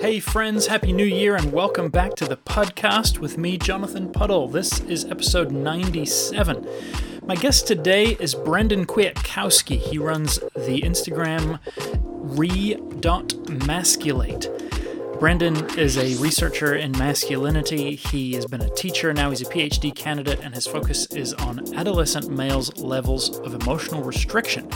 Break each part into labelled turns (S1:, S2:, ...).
S1: Hey, friends, Happy New Year, and welcome back to the podcast with me, Jonathan Puddle. This is episode 97. My guest today is Brendan Kwiatkowski. He runs the Instagram re.masculate. Brendan is a researcher in masculinity. He has been a teacher, now he's a PhD candidate, and his focus is on adolescent males' levels of emotional restriction.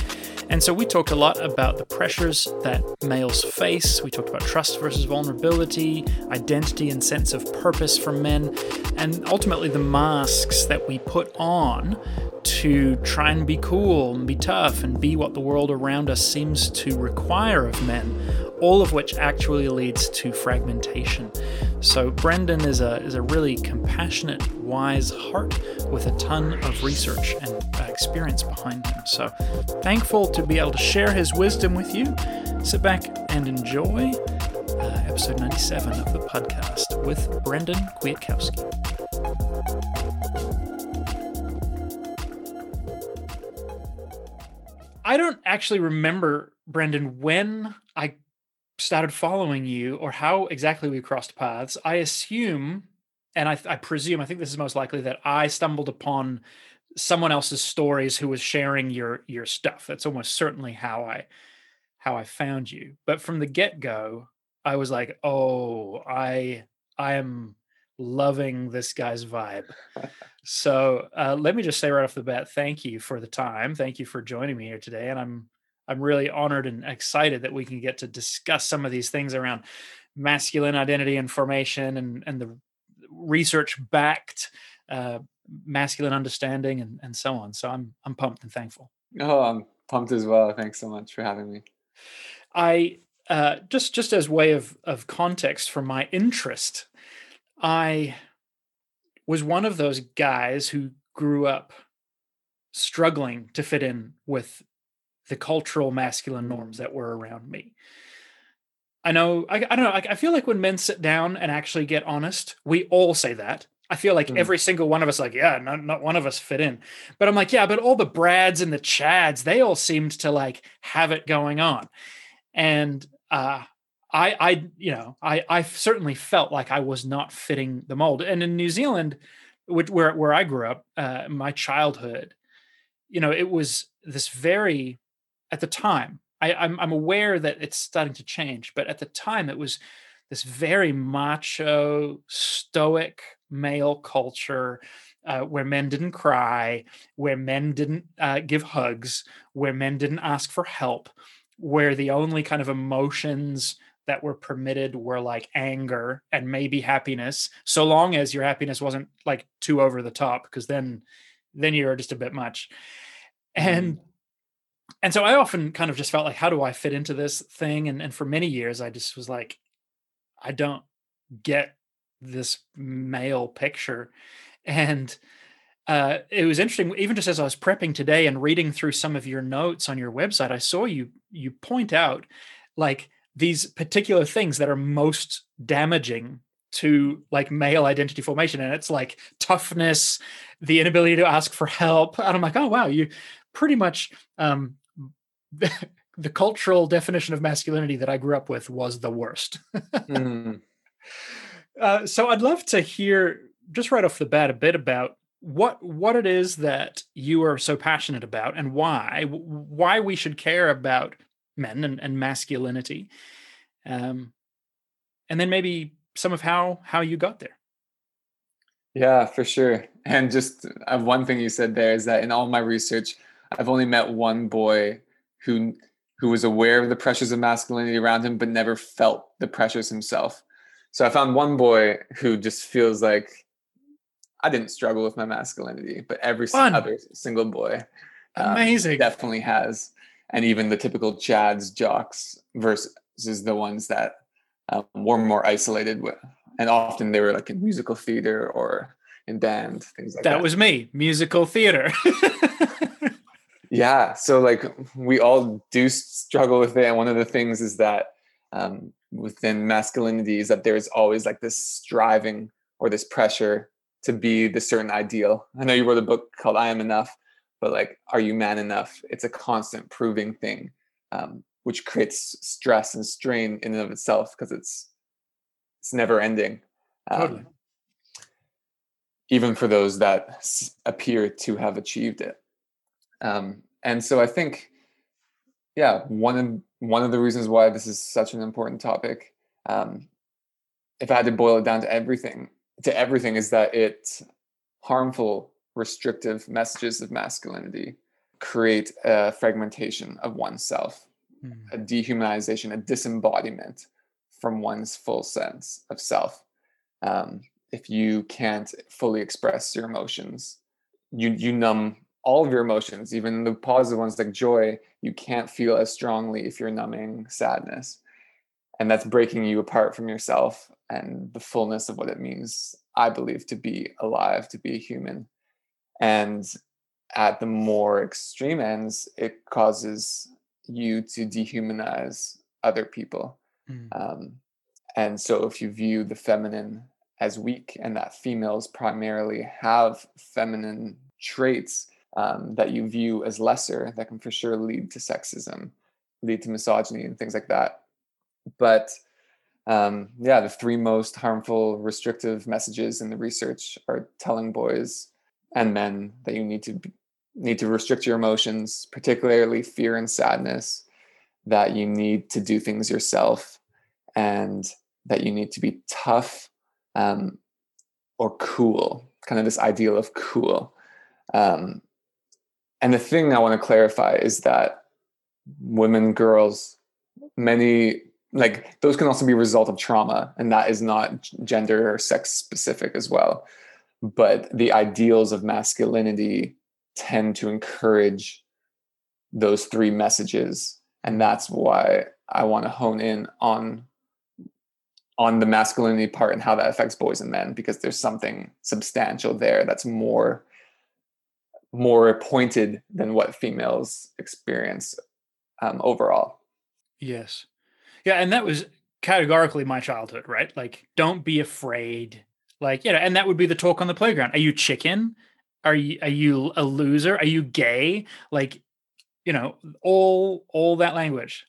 S1: And so we talked a lot about the pressures that males face. We talked about trust versus vulnerability, identity and sense of purpose for men, and ultimately the masks that we put on to try and be cool and be tough and be what the world around us seems to require of men, all of which actually leads to fragmentation. So Brendan is a is a really compassionate, wise heart with a ton of research and uh, experience behind him. So thankful to be able to share his wisdom with you. Sit back and enjoy uh, episode 97 of the podcast with Brendan Kwiatkowski. I don't actually remember, Brendan, when I started following you or how exactly we crossed paths. I assume, and I, I, presume, I think this is most likely that I stumbled upon someone else's stories who was sharing your your stuff. That's almost certainly how I how I found you. But from the get go, I was like, oh, I I am loving this guy's vibe. so uh, let me just say right off the bat, thank you for the time. Thank you for joining me here today, and I'm I'm really honored and excited that we can get to discuss some of these things around masculine identity and formation and and the research backed uh, masculine understanding and, and so on. So I'm I'm pumped and thankful.
S2: Oh, I'm pumped as well. Thanks so much for having me.
S1: I uh, just just as way of of context for my interest I was one of those guys who grew up struggling to fit in with the cultural masculine norms that were around me. I know, I, I don't know, I, I, feel like when men sit down and actually get honest, we all say that. I feel like mm. every single one of us, like, yeah, not, not one of us fit in. But I'm like, yeah, but all the Brads and the Chads, they all seemed to like have it going on. And uh, I, I, you know, I, I certainly felt like I was not fitting the mold. And in New Zealand, which where where I grew up, uh, my childhood, you know, it was this very, at the time, I, I'm I'm aware that it's starting to change, but at the time, it was this very macho, stoic male culture. Uh, where men didn't cry, where men didn't uh, give hugs, where men didn't ask for help, where the only kind of emotions that were permitted were like anger and maybe happiness so long as your happiness wasn't like too over the top because then then you're just a bit much and mm-hmm. And so i often kind of just felt like how do i fit into this thing? And and for many years i just was like i don't get this male picture. And uh, it was interesting even just as i was prepping today and reading through some of your notes on your website i saw you you point out like these particular things that are most damaging to like male identity formation. And it's like toughness the inability to ask for help. And i'm like oh wow you pretty much um the, the cultural definition of masculinity that i grew up with was the worst. Mm. uh, so i'd love to hear just right off the bat a bit about what what it is that you are so passionate about and why why we should care about men and, and masculinity um, and then maybe some of how how you got there.
S2: Yeah for sure. And just uh, one thing you said there is that in all my research i've only met one boy who who was aware of the pressures of masculinity around him but never felt the pressures himself so i found one boy who just feels like i didn't struggle with my masculinity but every Fun. other single boy
S1: um, amazing
S2: definitely has and even the typical chads jocks versus the ones that um, were more isolated with, and often they were like in musical theater or in band things like
S1: that.
S2: That
S1: was me, musical theater.
S2: yeah, so like we all do struggle with it, and one of the things is that um, within masculinity is that there is always like this striving or this pressure to be the certain ideal. I know you wrote a book called I Am Enough, but like, are you man enough? It's a constant proving thing, um, which creates stress and strain in and of itself because it's it's never ending. Um,
S1: Totally.
S2: even for those that s- appear to have achieved it. Um, and so I think, yeah, one of one of the reasons why this is such an important topic, um, if I had to boil it down to everything, to everything, is that it harmful, restrictive messages of masculinity create a fragmentation of oneself,
S1: Mm.
S2: a dehumanization, a disembodiment from one's full sense of self. Um, if you can't fully express your emotions, you you numb all of your emotions, even the positive ones like joy. You can't feel as strongly if you're numbing sadness, and that's breaking you apart from yourself and the fullness of what it means. I believe to be alive, to be a human, and at the more extreme ends, it causes you to dehumanize other people.
S1: Mm.
S2: Um, and so, if you view the feminine as weak and that females primarily have feminine traits um, that you view as lesser, that can for sure lead to sexism, lead to misogyny, and things like that. But um, yeah, the three most harmful, restrictive messages in the research are telling boys and men that you need to need to restrict your emotions, particularly fear and sadness, that you need to do things yourself, and that you need to be tough um, or cool, kind of this ideal of cool. Um, and the thing I want to clarify is that women, girls, many like those can also be a result of trauma, and that is not gender or sex specific as well. But the ideals of masculinity tend to encourage those three messages, and that's why I want to hone in on on the masculinity part and how that affects boys and men because there's something substantial there that's more more pointed than what females experience um, overall
S1: Yes. Yeah, and that was categorically my childhood, right? Like, don't be afraid. Like, you know, and that would be the talk on the playground. Are you chicken? Are you are you a loser? Are you gay? Like, you know, all all that language.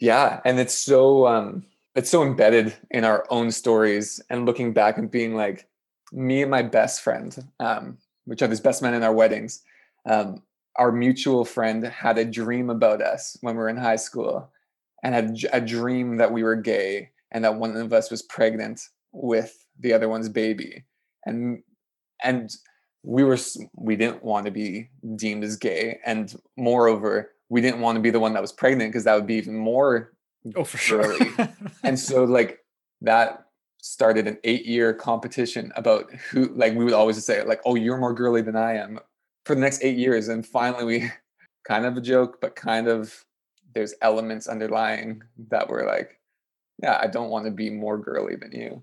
S2: yeah and it's so um it's so embedded in our own stories and looking back and being like me and my best friend um which are these best men in our weddings. Um our mutual friend had a dream about us when we were in high school and had a dream that we were gay and that one of us was pregnant with the other one's baby. And and we were we didn't want to be deemed as gay. And moreover we didn't want to be the one that was pregnant because that would be even more
S1: Oh, for sure.
S2: And so like that started an eight year competition about who like we would always say like oh you're more girly than i am for the next eight years and finally we kind of a joke but kind of there's elements underlying that were like yeah i don't want to be more girly than you.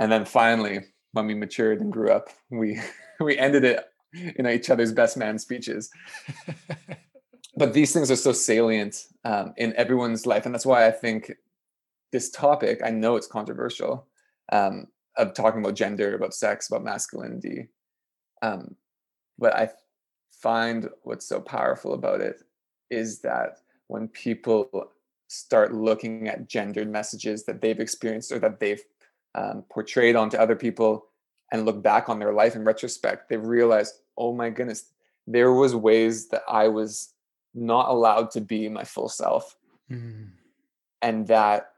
S2: And then finally when we matured and grew up we we ended it in each other's best man speeches. But these things are so salient um, in everyone's life and that's why i think this topic i know it's controversial um, of talking about gender about sex about masculinity um, but i find what's so powerful about it is that when people start looking at gendered messages that they've experienced or that they've um, portrayed onto other people and look back on their life in retrospect they realize oh my goodness there was ways that i was not allowed to be my full self
S1: Mm.
S2: and that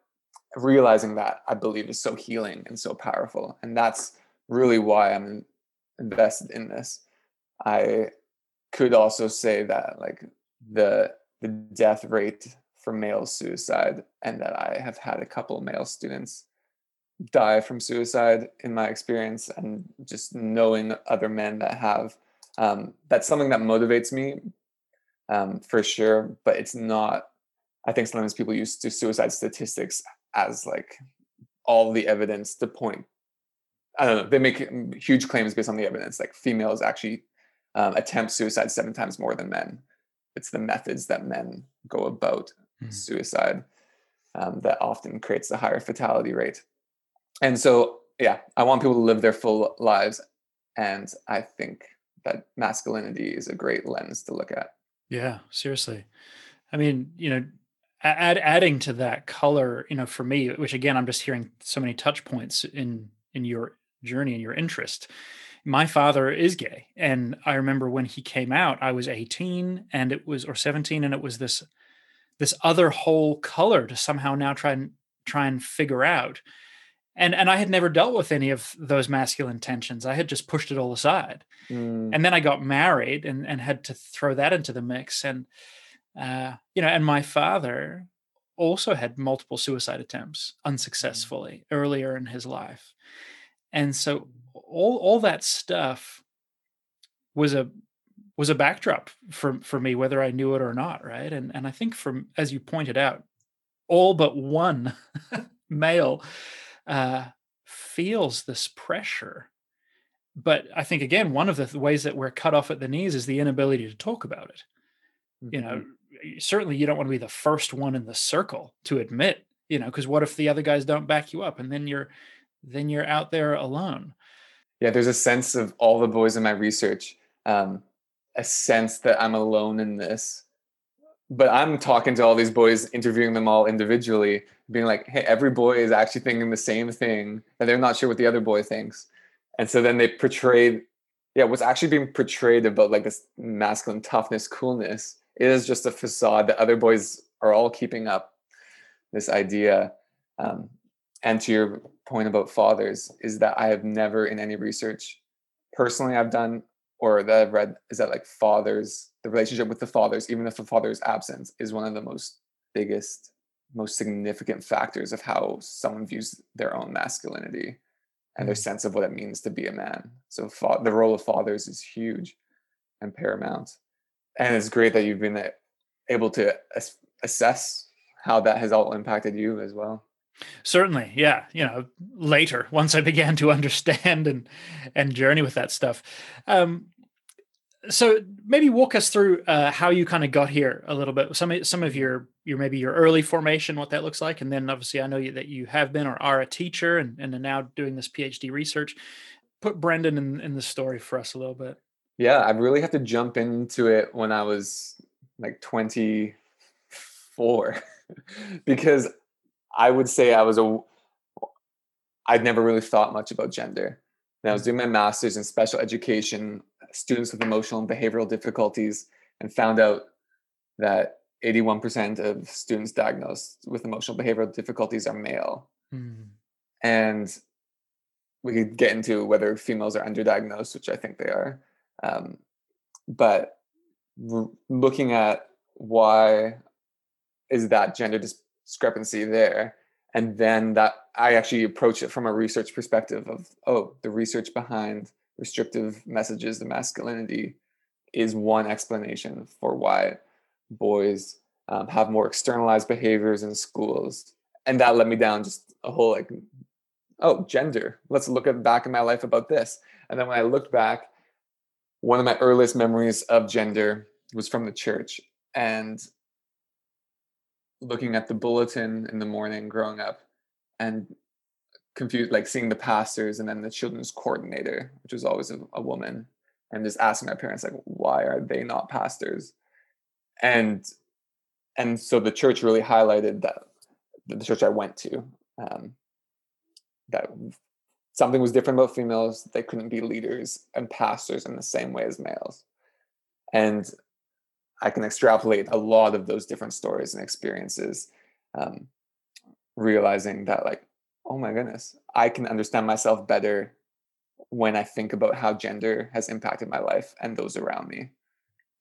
S2: realizing that i believe is so healing and so powerful and that's really why i'm invested in this. I could also say that like the the death rate for male suicide and that i have had a couple male students die from suicide in my experience and just knowing other men that have um, that's something that motivates me um, for sure but it's not i think sometimes people use to suicide statistics as like all the evidence to point i don't know they make mm, huge claims based on the evidence like females actually um, attempt suicide seven times more than men it's the methods that men go about
S1: Mm.
S2: suicide um, that often creates a higher fatality rate and so yeah i want people to live their full lives and i think that masculinity is a great lens to look at
S1: Yeah, seriously. I mean, you know, add, adding to that color, you know, for me, which again, I'm just hearing so many touch points in in your journey and your interest. My father is gay, and I remember when he came out, I was 18, and it was or 17, and it was this this other whole color to somehow now try and try and figure out. And and I had never dealt with any of those masculine tensions. I had just pushed it all aside. Mm. And then I got married and and had to throw that into the mix. And uh, you know, and my father also had multiple suicide attempts mm. unsuccessfully mm. earlier in his life. And so all all that stuff was a was a backdrop for for me whether I knew it or not, right? And and I think from as you pointed out, all but one male uh, feels this pressure. But I think again, one of the ways that we're cut off at the knees is the inability to talk about it. Mm-hmm. You know, mm-hmm. Certainly you don't want to be the first one in the circle to admit, you know, because what if the other guys don't back you up, and then you're then you're out there alone.
S2: Yeah, there's a sense of all the boys in my research, um, a sense that I'm alone in this but I'm talking to all these boys, interviewing them all individually, being like, hey, every boy is actually thinking the same thing, and they're not sure what the other boy thinks. And so then they portrayed, yeah, what's actually being portrayed about like this masculine toughness, coolness, is just a facade that other boys are all keeping up this idea. Um, and to your point about fathers, is that I have never in any research personally I've done or that I've read is that like fathers the relationship with the fathers, even if the father is absent, is one of the most biggest, most significant factors of how someone views their own masculinity and their mm. sense of what it means to be a man. So fa- the role of fathers is huge and paramount. And it's great that you've been able to as- assess how that has all impacted you as well.
S1: Certainly, yeah. You know, later once I began to understand and and journey with that stuff. Um, so maybe walk us through uh, how you kind of got here a little bit some some of your your maybe your early formation what that looks like and then obviously i know you, that you have been or are a teacher and, and are now doing this phd research put brendan in, in the story for us a little bit
S2: yeah i really have to jump into it when i was like 24 because i would say i was a i'd never really thought much about gender and i was mm. doing my master's in special education students with emotional and behavioral difficulties and found out that 81% of students diagnosed with emotional behavioral difficulties are male. Mm. And we could get into whether females are underdiagnosed, which I think they are. Um, but looking at why is that gender discrepancy there? And then that I actually approach it from a research perspective of, oh, the research behind restrictive messages of masculinity is one explanation for why boys um, have more externalized behaviors in schools and that led me down just a whole like oh gender let's look at back in my life about this and then when i looked back one of my earliest memories of gender was from the church and looking at the bulletin in the morning growing up and confused, like seeing the pastors and then the children's coordinator, which was always a, a woman, and just asking my parents like, why are they not pastors? And and so the church really highlighted that the church I went to um, that something was different about females. They couldn't be leaders and pastors in the same way as males. And I can extrapolate a lot of those different stories and experiences, um, realizing that like oh my goodness, I can understand myself better when I think about how gender has impacted my life and those around me.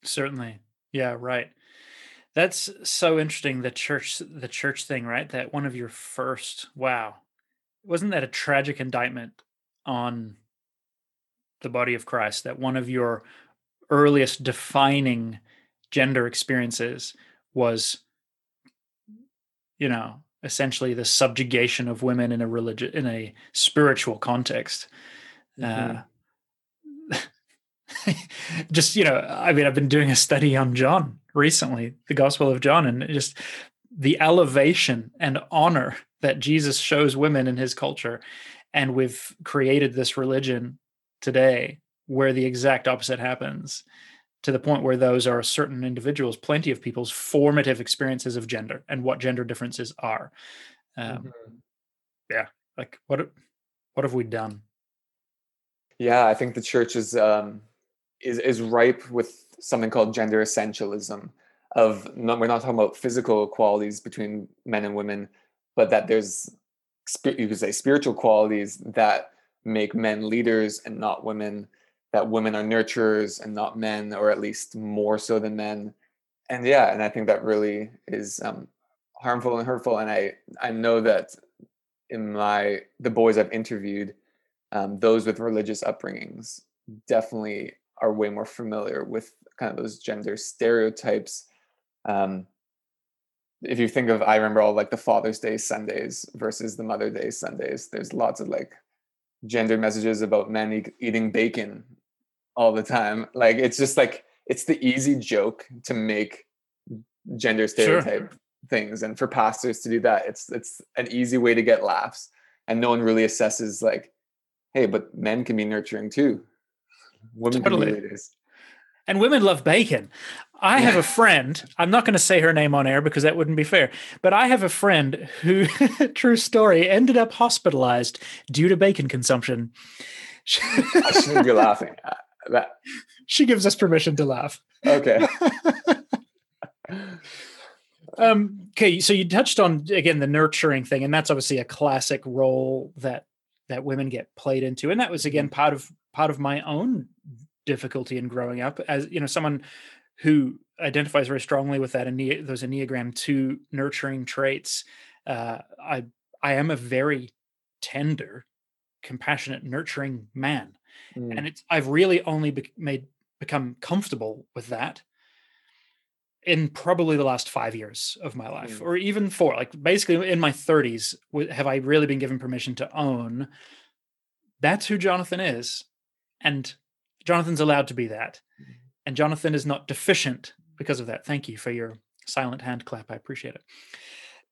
S1: Certainly. Yeah, right. That's so interesting the church the church thing, right? That one of your first wow. Wasn't that a tragic indictment on the body of Christ that one of your earliest defining gender experiences was you know essentially the subjugation of women in a religious in a spiritual context mm-hmm. uh, just you know i mean i've been doing a study on john recently the gospel of john and just the elevation and honor that jesus shows women in his culture and we've created this religion today where the exact opposite happens to the point where those are certain individuals, plenty of people's formative experiences of gender and what gender differences are. Um, mm-hmm. Yeah, like what what have we done?
S2: Yeah, I think the church is um, is is ripe with something called gender essentialism. Of we're not talking about physical qualities between men and women, but that there's you could say spiritual qualities that make men leaders and not women. That women are nurturers and not men, or at least more so than men. And yeah, and I think that really is um, harmful and hurtful. And I I know that in my the boys I've interviewed, um, those with religious upbringings definitely are way more familiar with kind of those gender stereotypes. Um, if you think of, I remember all like the Father's Day Sundays versus the Mother Day Sundays. There's lots of like gender messages about men e- eating bacon all the time. Like it's just like it's the easy joke to make gender stereotype sure. things, and for pastors to do that, it's it's an easy way to get laughs, and no one really assesses like, hey, but men can be nurturing too. Women totally. can be leaders.
S1: And women love bacon. I have a friend, I'm not going to say her name on air because that wouldn't be fair, but I have a friend who, true story, ended up hospitalized due to bacon consumption.
S2: I shouldn't be laughing. Uh, that.
S1: She gives us permission to laugh.
S2: Okay.
S1: um, okay, so you touched on again the nurturing thing, and that's obviously a classic role that that women get played into, and that was again mm-hmm. part of part of my own difficulty in growing up as you know someone who identifies very strongly with that ene- those enneagram 2 nurturing traits uh, i i am a very tender compassionate nurturing man mm. and it's i've really only be- made become comfortable with that in probably the last five years of my life mm. or even four like basically in my 30s have i really been given permission to own that's who jonathan is and Jonathan's allowed to be that. Mm-hmm. And Jonathan is not deficient because of that. Thank you for your silent hand clap. I appreciate it.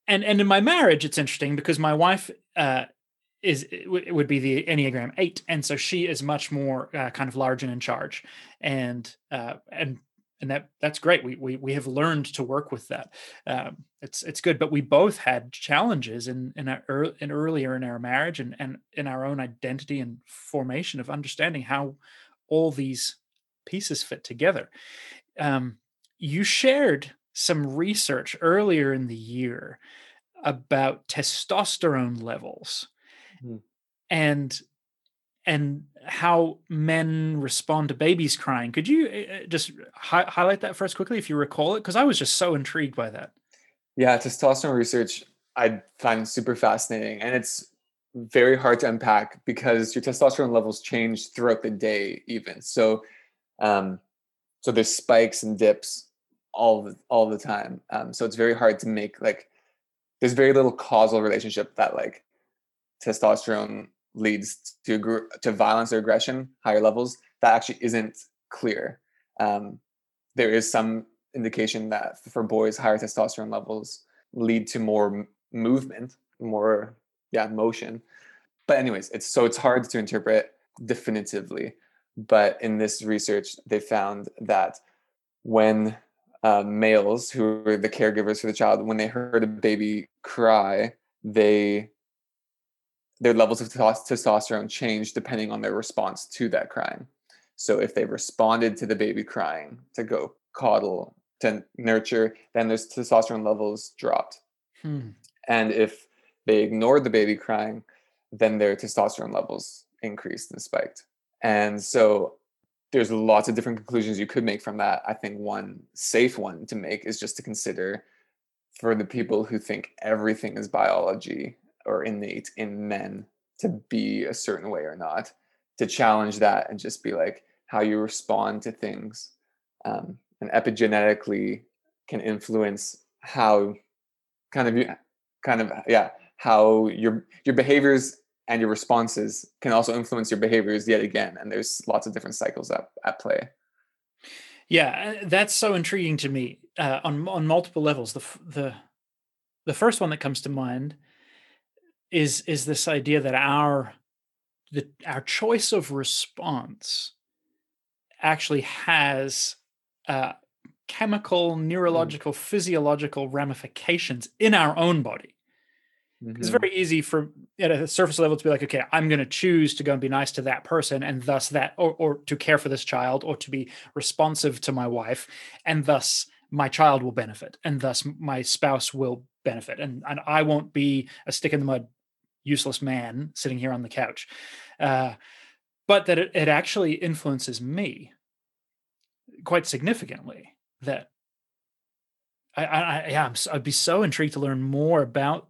S1: And and in my marriage, it's interesting because my wife uh, is would be the Enneagram eight, and so she is much more uh, kind of large and in charge, and uh, and and that that's great. We we we have learned to work with that. Um, it's it's good. But we both had challenges in in, our, in earlier in our marriage and and in our own identity and formation of understanding how all these pieces fit together. Um, you shared some research earlier in the year about testosterone levels mm. and and how men respond to babies crying. Could you uh, just hi- highlight that for us quickly, if you recall it? Because I was just so intrigued by that.
S2: Yeah, testosterone research I find super fascinating, and it's very hard to unpack because your testosterone levels change throughout the day even so um so there's spikes and dips all the, all the time um so it's very hard to make like there's very little causal relationship that like testosterone leads to to violence or aggression higher levels that actually isn't clear. Um there is some indication that for boys higher testosterone levels lead to more movement more yeah motion. But anyways it's so it's hard to interpret definitively but in this research they found that when uh, males who were the caregivers for the child when they heard a baby cry they their levels of testosterone changed depending on their response to that crying so if they responded to the baby crying to go coddle to nurture then their testosterone levels dropped hmm. and if they ignored the baby crying, then their testosterone levels increased and spiked. And so there's lots of different conclusions you could make from that. I think one safe one to make is just to consider for the people who think everything is biology or innate in men to be a certain way or not, to challenge that and just be like how you respond to things um, and epigenetically can influence how kind of you kind of yeah how your your behaviors and your responses can also influence your behaviors yet again and there's lots of different cycles at, at play
S1: yeah uh, that's so intriguing to me uh, on on multiple levels the the the first one that comes to mind is is this idea that our the our choice of response actually has uh, chemical, neurological, mm. physiological ramifications in our own body. Mm-hmm. It's very easy for at a surface level to be like, okay, I'm going to choose to go and be nice to that person, and thus that, or, or to care for this child, or to be responsive to my wife, and thus my child will benefit, and thus my spouse will benefit, and and I won't be a stick in the mud, useless man sitting here on the couch. Uh, but that it, it actually influences me quite significantly. That I, I, yeah, I'm, I'd be so intrigued to learn more about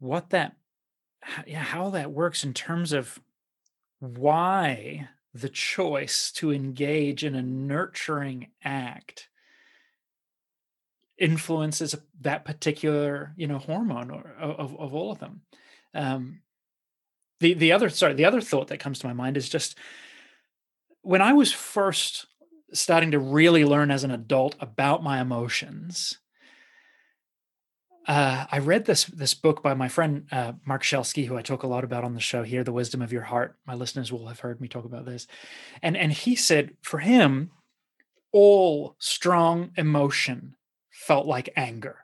S1: what that yeah how that works in terms of why the choice to engage in a nurturing act influences that particular you know hormone or of, of all of them. Um the the other sorry the other thought that comes to my mind is just when i was first starting to really learn as an adult about my emotions uh, I read this this book by my friend uh, Marc Schelske, who I talk a lot about on the show here, "The Wisdom of Your Heart." My listeners will have heard me talk about this, and and he said for him, all strong emotion felt like anger.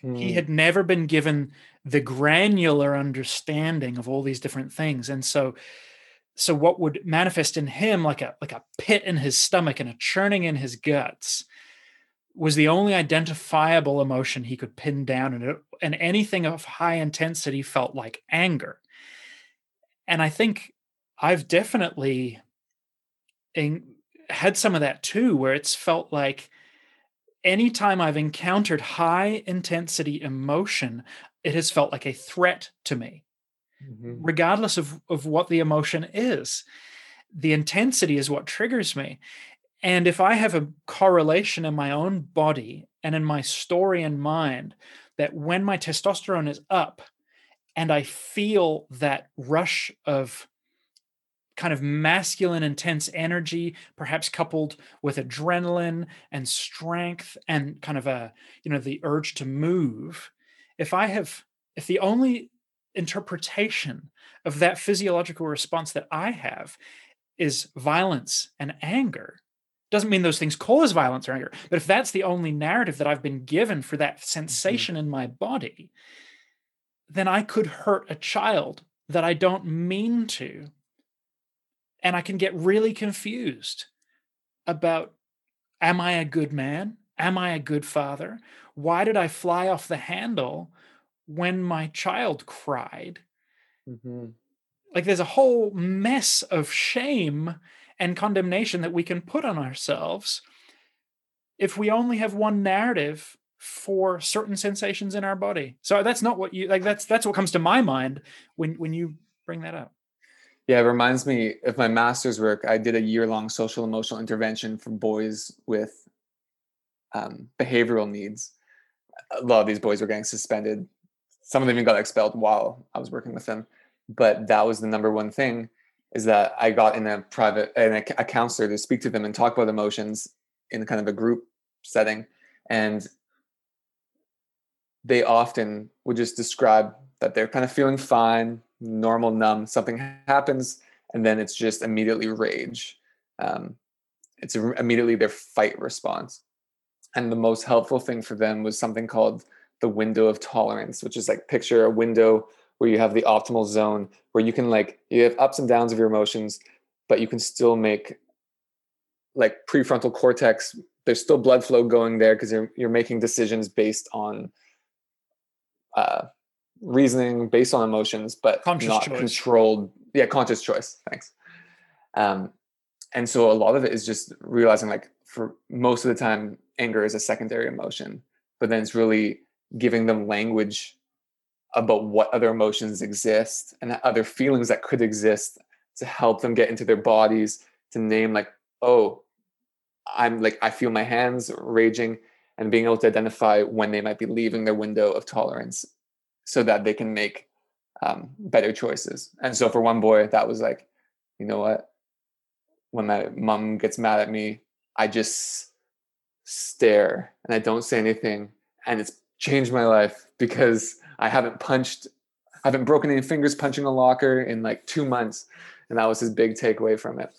S1: Hmm. He had never been given the granular understanding of all these different things, and so so what would manifest in him like a like a pit in his stomach and a churning in his guts was the only identifiable emotion he could pin down and, it, and anything of high intensity felt like anger. And i think i've definitely in, had some of that too where it's felt like anytime i've encountered high intensity emotion it has felt like a threat to me mm-hmm. regardless of, of what the emotion is. The intensity is what triggers me and if I have a correlation in my own body and in my story and mind that when my testosterone is up and I feel that rush of kind of masculine intense energy perhaps coupled with adrenaline and strength and kind of a you know the urge to move if i have if the only interpretation of that physiological response that i have is violence and anger doesn't mean those things cause violence or anger but if that's the only narrative that i've been given for that mm-hmm. sensation mm-hmm. in my body then i could hurt a child that i don't mean to and i can get really confused about am i a good man am i a good father why did i fly off the handle when my child cried mm-hmm. like there's a whole mess of shame and condemnation that we can put on ourselves if we only have one narrative for certain sensations in our body. So that's not what you like that's that's what comes to my mind when when you bring that up.
S2: Yeah, it reminds me of my master's work. I did a year long social emotional intervention for boys with um, behavioral needs. A lot of these boys were getting suspended. Some of them even got expelled while I was working with them. But that was the number one thing is that I got in a private and a, a counselor to speak to them and talk about emotions in kind of a group setting, and they often would just describe that they're kind of feeling fine, normal, numb. Something happens, and then it's just immediately rage. Um, it's immediately their fight response. And the most helpful thing for them was something called the window of tolerance, which is like picture a window where you have the optimal zone where you can like you have ups and downs of your emotions but you can still make like prefrontal cortex there's still blood flow going there because you're you're making decisions based on uh reasoning based on emotions but conscious not choice. controlled yeah conscious choice thanks um and so a lot of it is just realizing like for most of the time anger is a secondary emotion but then it's really giving them language about what other emotions exist and other feelings that could exist to help them get into their bodies to name like oh i'm like i feel my hands raging and being able to identify when they might be leaving their window of tolerance so that they can make um, better choices. And so for one boy that was like you know what? When my mom gets mad at me i just stare and i don't say anything and it's changed my life because I haven't punched, I haven't broken any fingers punching a locker in like two months. And that was his big takeaway from it.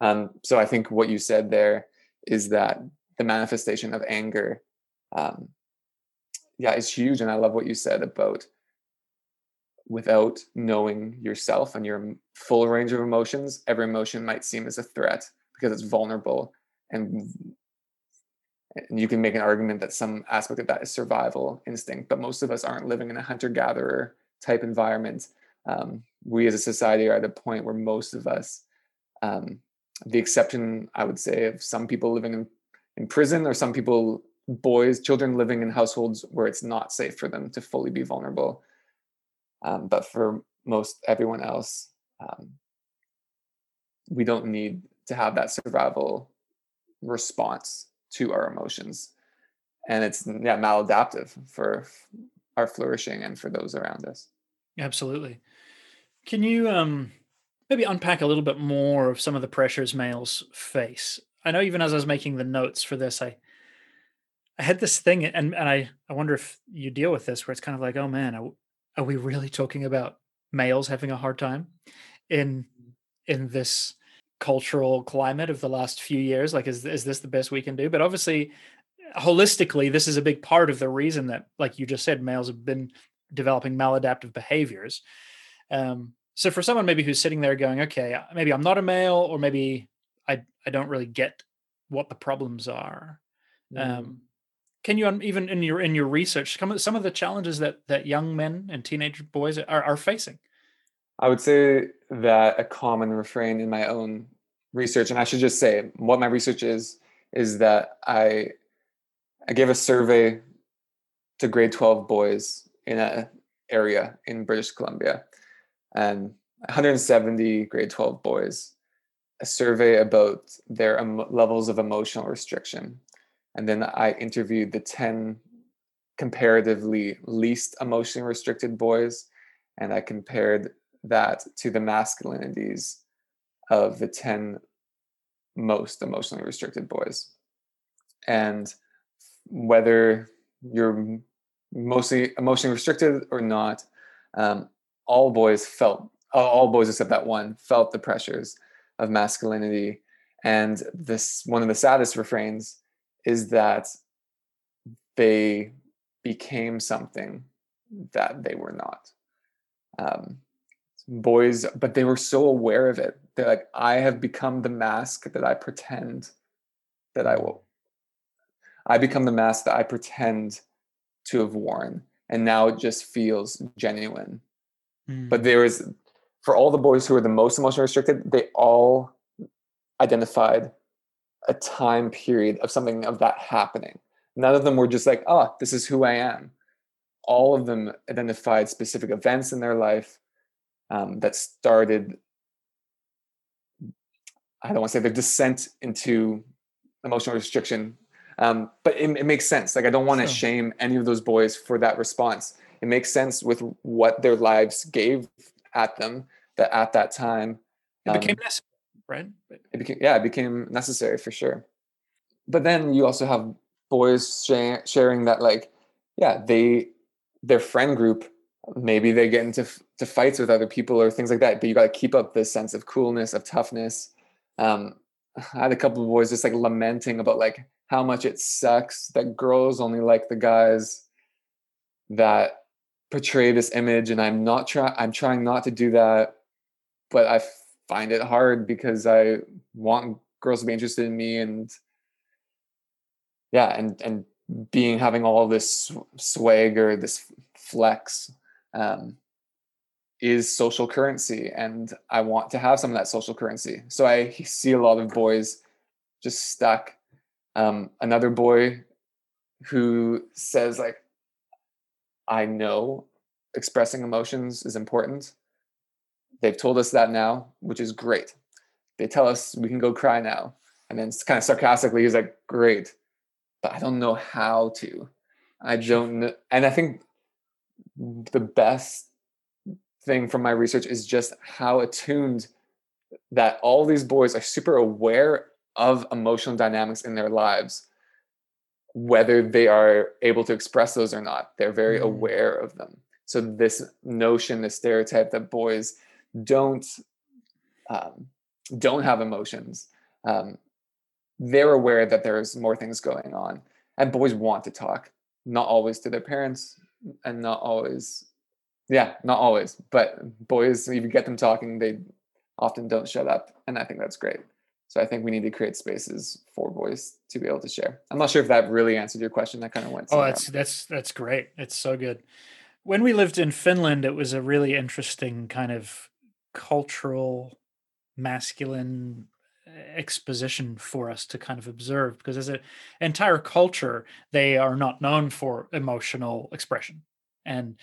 S2: Um, so I think what you said there is that the manifestation of anger um, yeah it's huge and i love what you said about without knowing yourself and your full range of emotions every emotion might seem as a threat because it's vulnerable and and you can make an argument that some aspect of that is survival instinct but most of us aren't living in a hunter gatherer type environment. Um, we as a society are at a point where most of us um, the exception i would say of some people living in, in prison or some people boys children living in households where it's not safe for them to fully be vulnerable. Um, but for most everyone else um, we don't need to have that survival response to our emotions. And it's yeah maladaptive for our flourishing and for those around us.
S1: Absolutely. Can you um maybe unpack a little bit more of some of the pressures males face? I know even as i was making the notes for this i i had this thing and and i i wonder if you deal with this where it's kind of like oh man are, are we really talking about males having a hard time in in this cultural climate of the last few years like is is this the best we can do? But obviously holistically this is a big part of the reason that like you just said males have been developing maladaptive behaviors. Um, so for someone maybe who's sitting there going okay maybe i'm not a male or maybe i i don't really get what the problems are mm. um, can you even in your in your research come some of the challenges that that young men and teenage boys are, are facing?
S2: I would say that a common refrain in my own research, and I should just say what my research is, is that I I gave a survey to grade 12 boys in a area in British Columbia and 170 grade 12 boys a survey about their levels of emotional restriction. And then I interviewed the 10 comparatively least emotionally restricted boys and I compared that to the masculinities of the 10 most emotionally restricted boys. And whether you're mostly emotionally restricted or not, um, all boys felt, all boys except that one, felt the pressures of masculinity. And this one of the saddest refrains is that they became something that they were not. Um, boys, but they were so aware of it. They're like, I have become the mask that I pretend that I will. I become the mask that I pretend to have worn. And now it just feels genuine. Mm. But there is, for all the boys who are the most emotionally restricted, they all identified a time period of something of that happening. None of them were just like, oh, this is who I am. All of them identified specific events in their life um, that started i don't want to say the descent into emotional restriction um, but it, it, makes sense. Like i don't want to so. shame any of those boys for that response. It makes sense with what their lives gave at them that at that time
S1: it um, became necessary right?
S2: It became yeah it became necessary for sure. But then you also have boys sharing that like yeah they their friend group maybe they get into to fights with other people or things like that but you got to keep up this sense of coolness of toughness um, i had a couple of boys just like lamenting about like how much it sucks that girls only like the guys that portray this image and i'm not trying i'm trying not to do that but i find it hard because i want girls to be interested in me and yeah and and being having all this swagger this flex um, is social currency and i want to have some of that social currency. So i see a lot of boys just stuck. Um, another boy who says like i know expressing emotions is important. They've told us that now which is great. They tell us we can go cry now. And then kind of sarcastically he's like great but i don't know how to. I don't know and i think the best thing from my research is just how attuned that all these boys are super aware of emotional dynamics in their lives whether they are able to express those or not. They're very mm. aware of them. So this notion this stereotype that boys don't um, don't have emotions um, they're aware that there's more things going on. And boys want to talk not always to their parents and not always yeah not always but boys if you get them talking they often don't shut up and i think that's great. So i think we need to create spaces for boys to be able to share. I'm not sure if that really answered your question that kind of went
S1: oh that's that's that's great. It's so good. When we lived in finland it was a really interesting kind of cultural masculine eh, exposition for us to kind of observe because as an entire culture they are not known for emotional expression. And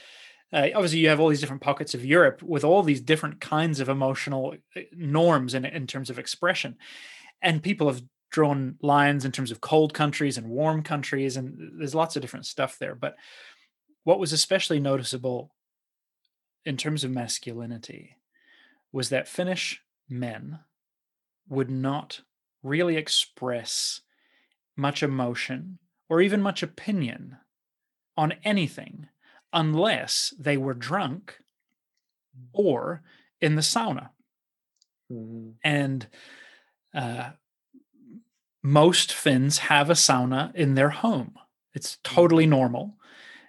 S1: uh, obviously you have all these different pockets of europe with all these different kinds of emotional uh, norms in, in terms of expression. And people have drawn lines in terms of cold countries and warm countries and there's lots of different stuff there. But what was especially noticeable in terms of masculinity was that finnish men would not really express much emotion or even much opinion on anything unless they were drunk or in the sauna. Mm-hmm. And uh, most Finns have a sauna in their home. It's totally mm-hmm. normal.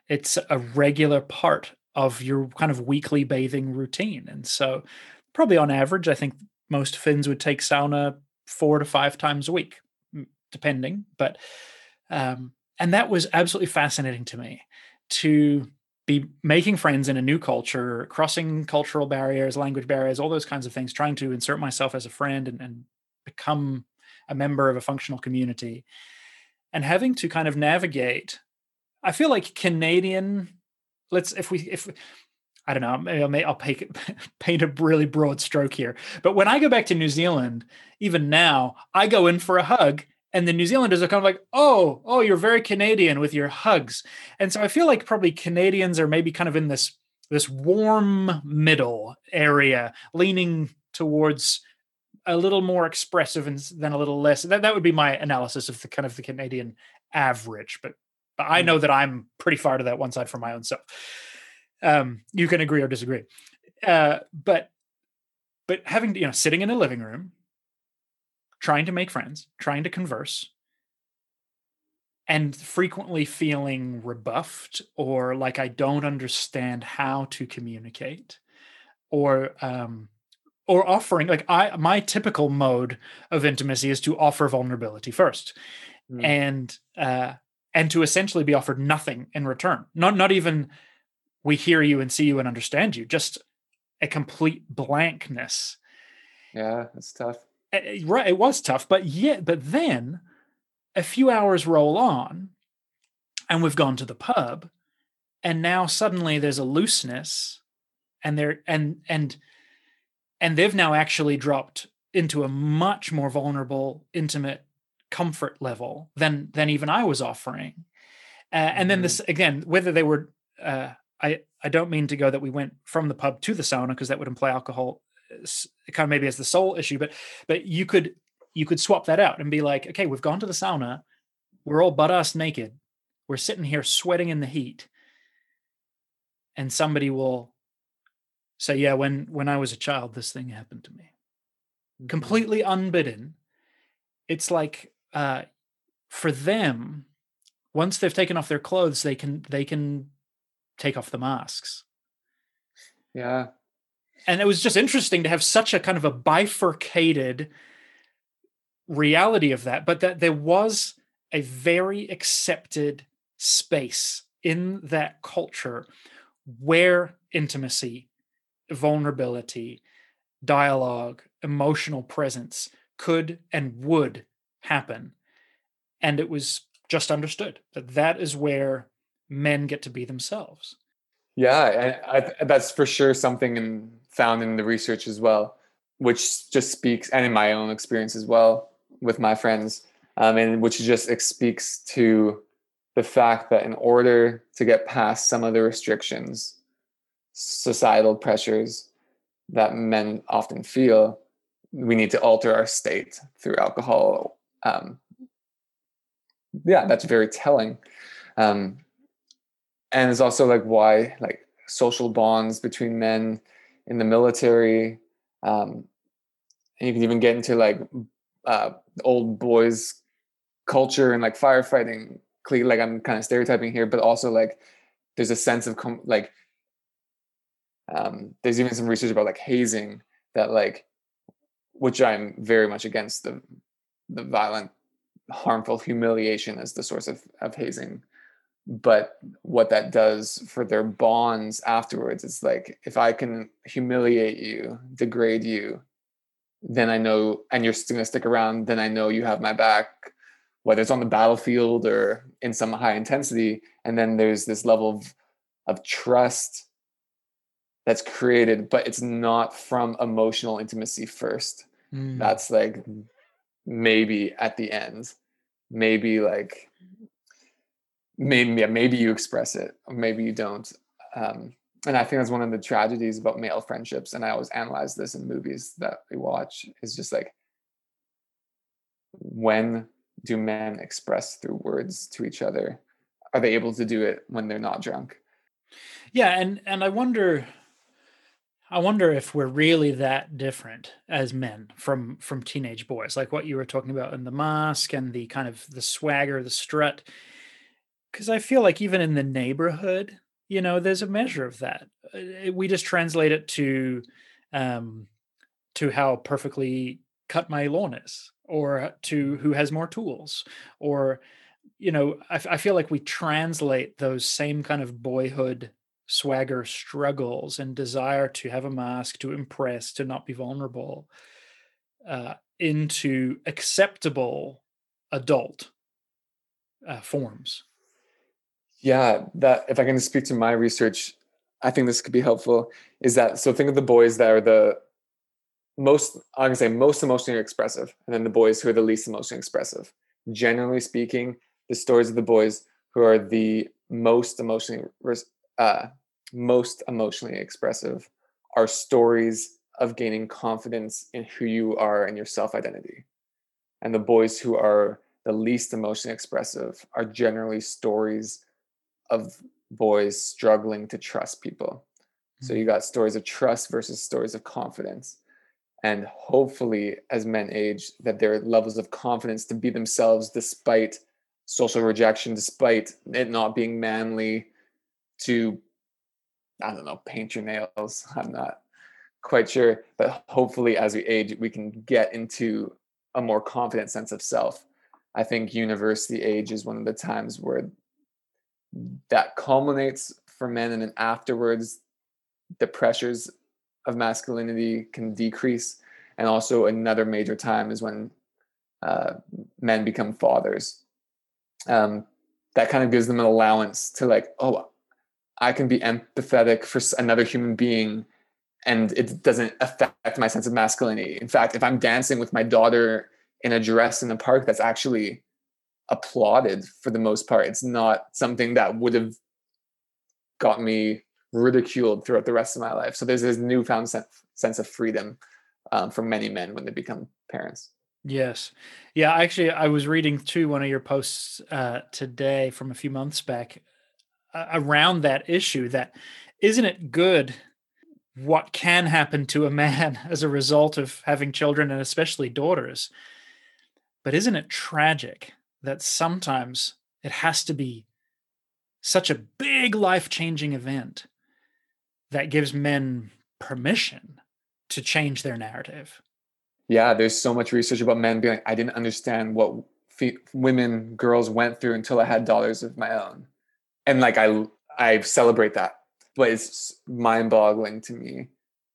S1: It's a regular part of your kind of weekly bathing routine. And so, probably on average, I think most Finns would take sauna four to five times a week, depending. But um, and that was absolutely fascinating to me to be making friends in a new culture, crossing cultural barriers, language barriers, all those kinds of things, trying to insert myself as a friend and, and become a member of a functional community, and having to kind of navigate. I feel like Canadian. Let's if we if I don't know. Maybe I'll, may, I'll paint, paint a really broad stroke here. But when I go back to New Zealand, even now, I go in for a hug, and the New Zealanders are kind of like, "Oh, oh, you're very Canadian with your hugs." And so I feel like probably Canadians are maybe kind of in this this warm middle area, leaning towards a little more expressive and than a little less. That that would be my analysis of the kind of the Canadian average. But but I hmm. know that I'm pretty far to that one side for my own self. Um, you can agree or disagree. Uh, but but having you know sitting in a living room, trying to make friends, trying to converse, and frequently feeling rebuffed or like I don't understand how to communicate, or um, or offering like I my typical mode of intimacy is to offer vulnerability first, mm. and uh, and to essentially be offered nothing in return, not not even we hear you and see you and understand you just a complete blankness.
S2: Yeah it's tough
S1: right it was tough but yet but then a few hours roll on and we've gone to the pub and now suddenly there's a looseness and they're and and and they've now actually dropped into a much more vulnerable intimate comfort level than than even i was offering uh, and then this mm-hmm. again whether they were uh, I I don't mean to go that we went from the pub to the sauna because that would imply alcohol kind of maybe as the sole issue but but you could you could swap that out and be like okay we've gone to the sauna we're all butt ass naked we're sitting here sweating in the heat and somebody will say yeah when when i was a child this thing happened to me mm-hmm. completely unbidden it's like uh for them once they've taken off their clothes they can they can take off the masks.
S2: Yeah.
S1: And it was just interesting to have such a kind of a bifurcated reality of that, but that there was a very accepted space in that culture where intimacy, vulnerability, dialogue, emotional presence could and would happen. And it was just understood that that is where men get to be themselves.
S2: Yeah, I, I, that's for sure something in, found in the research as well, which just speaks, and in my own experience as well with my friends, um, and which just speaks to the fact that in order to get past some of the restrictions, societal pressures that men often feel, we need to alter our state through alcohol. Um, yeah, that's very telling. Um, and it's also like why like social bonds between men in the military um, and you can even get into like uh, old boys culture and like firefighting. Like i'm kind of stereotyping here but also like there's a sense of com- like um, there's even some research about like hazing that like which i'm very much against the the violent harmful humiliation as the source of, of hazing but what that does for their bonds afterwards is like if i can humiliate you degrade you then i know and you're still going to stick around then i know you have my back whether it's on the battlefield or in some high intensity. And then there's this level of of trust that's created but it's not from emotional intimacy first. Mm. that's like maybe at the end. Maybe like maybe maybe you express it maybe you don't. Um, and i think that's one of the tragedies about male friendships and i always analyze this in movies that we watch is just like when do men express through words to each other? Are they able to do it when they're not drunk?
S1: Yeah and and i wonder I wonder if we're really that different as men from from teenage boys, like what you were talking about in the mask and the kind of the swagger, the strut. Because I feel like even in the neighborhood, you know, there's a measure of that. Uh, we just translate it to um, to how perfectly cut my lawn is, or to who has more tools, or you know, I, I feel like we translate those same kind of boyhood swagger struggles and desire to have a mask, to impress, to not be vulnerable, uh, into acceptable adult uh, forms.
S2: Yeah, that if I can speak to my research, I think this could be helpful. Is that so? Think of the boys that are the most, I'm gonna say, most emotionally expressive, and then the boys who are the least emotionally expressive. Generally speaking, the stories of the boys who are the most emotionally uh, most emotionally expressive are stories of gaining confidence in who you are and your self identity. And the boys who are the least emotionally expressive are generally stories of boys struggling to trust people. So you mm-hmm. got stories of trust versus stories of confidence. And hopefully, as men age, that their levels of confidence to be themselves despite social rejection, despite it not being manly, to I don't know, paint your nails. I'm not quite sure, but hopefully as we age, we can get into a more confident sense of self. I think university age is one of the times where that culminates for men, and then afterwards, the pressures of masculinity can decrease. And also, another major time is when uh, men become fathers. Um, that kind of gives them an allowance to like, oh, I can be empathetic for another human being and it doesn't affect my sense of masculinity. In fact, if I'm dancing with my daughter in a dress in the park, that's actually applauded for the most part. It's not something that would have got me ridiculed throughout the rest of my life. So there's this newfound sense of freedom um, for many men when they become parents.
S1: Yes. Yeah, actually I was reading too one of your posts uh, today from a few months back around that issue that isn't it good what can happen to a man as a result of having children and especially daughters but isn't it tragic that sometimes it has to be such a big life-changing event that gives men permission to change their narrative.
S2: Yeah there's so much research about men being like i didn't understand what women girls went through until i had daughters of my own. And like I I celebrate that, but it's mind-boggling to me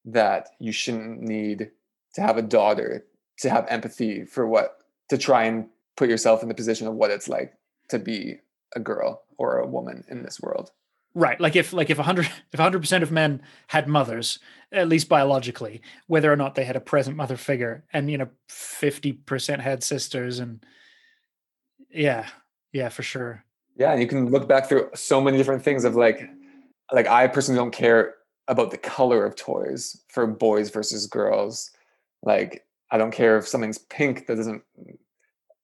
S2: that you shouldn't need to have a daughter to have empathy for what to try and put yourself in the position of what it's like to be a girl or a woman in this world.
S1: Right. Like if like if 100 if 100% of men had mothers, at least biologically, whether or not they had a present mother figure and you know 50% had sisters and yeah. Yeah, for sure.
S2: Yeah, and you can look back through so many different things of like like I personally don't care about the color of toys for boys versus girls. Like I don't care if something's pink that doesn't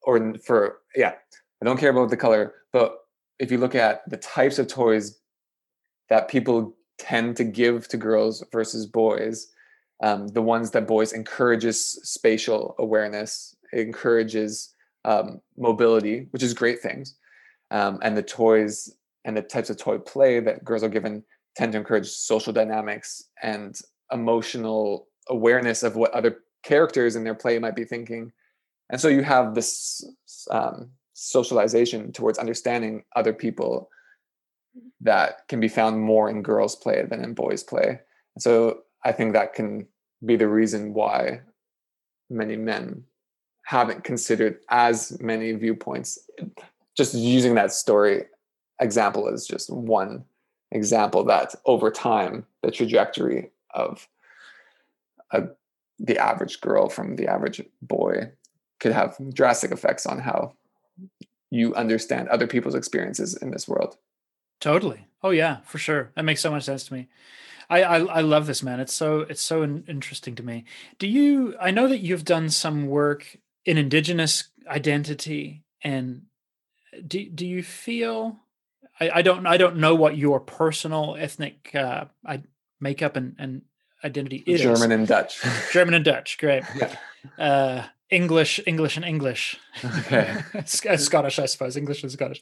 S2: or for yeah, I don't care about the color, but if you look at the types of toys that people tend to give to girls versus boys, um, the ones that boys encourages spatial awareness encourages um, mobility, which is great things. Um, and the toys and the types of toy play that girls are given tend to encourage social dynamics and emotional awareness of what other characters in their play might be thinking. And so you have this um, socialization towards understanding other people that can be found more in girls' play than in boys' play. And so I think that can be the reason why many men haven't considered as many viewpoints. Just using that story example is just one example that over time, the trajectory of a, the average girl from the average boy could have drastic effects on how you understand other people's experiences in this world.
S1: Totally. Oh yeah, for sure. That makes so much sense to me. I, I, I love this man. It's so it's so interesting to me. Do you? I know that you've done some work in Indigenous identity, and do do you feel? I, I don't I don't know what your personal ethnic uh, I, makeup and, and identity is.
S2: German and Dutch.
S1: German and Dutch. Great. Yeah. Uh, English, English, and English. Okay. Scottish, I suppose. English and Scottish.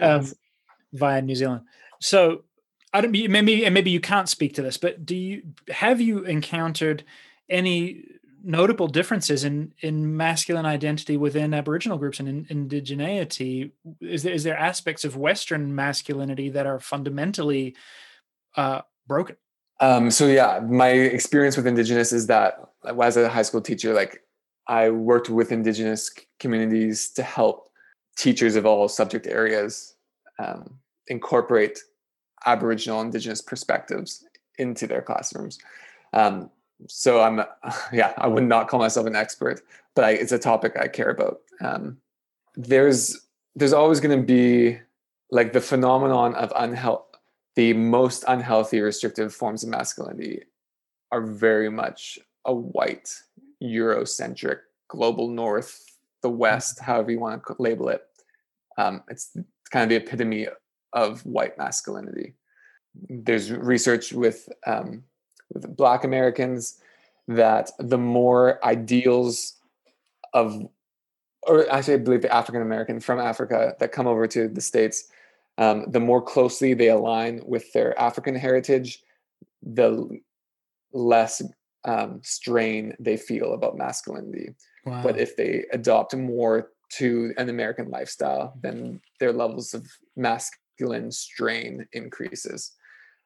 S1: Um, via New Zealand. So I don't maybe and maybe you can't speak to this, but do you have you encountered any notable differences in in masculine identity within Aboriginal groups and in, indigeneity? Is there is there aspects of Western masculinity that are fundamentally uh, broken?
S2: Um, so yeah, my experience with Indigenous is that as a high school teacher, like I worked with Indigenous communities to help teachers of all subject areas um, incorporate Aboriginal Indigenous perspectives into their classrooms. Um, so I'm, yeah, I would not call myself an expert, but I, it's a topic I care about. Um, there's there's always going to be like the phenomenon of unhealth. The most unhealthy restrictive forms of masculinity are very much a white Eurocentric global North, the West, however you want to label it. Um, it's kind of the epitome of white masculinity. There's research with um, with Black Americans that the more ideals of, or actually, I believe the African American from Africa that come over to the states, um, the more closely they align with their African heritage, the less um, strain they feel about masculinity. Wow. But if they adopt more to an American lifestyle, then their levels of masculine strain increases.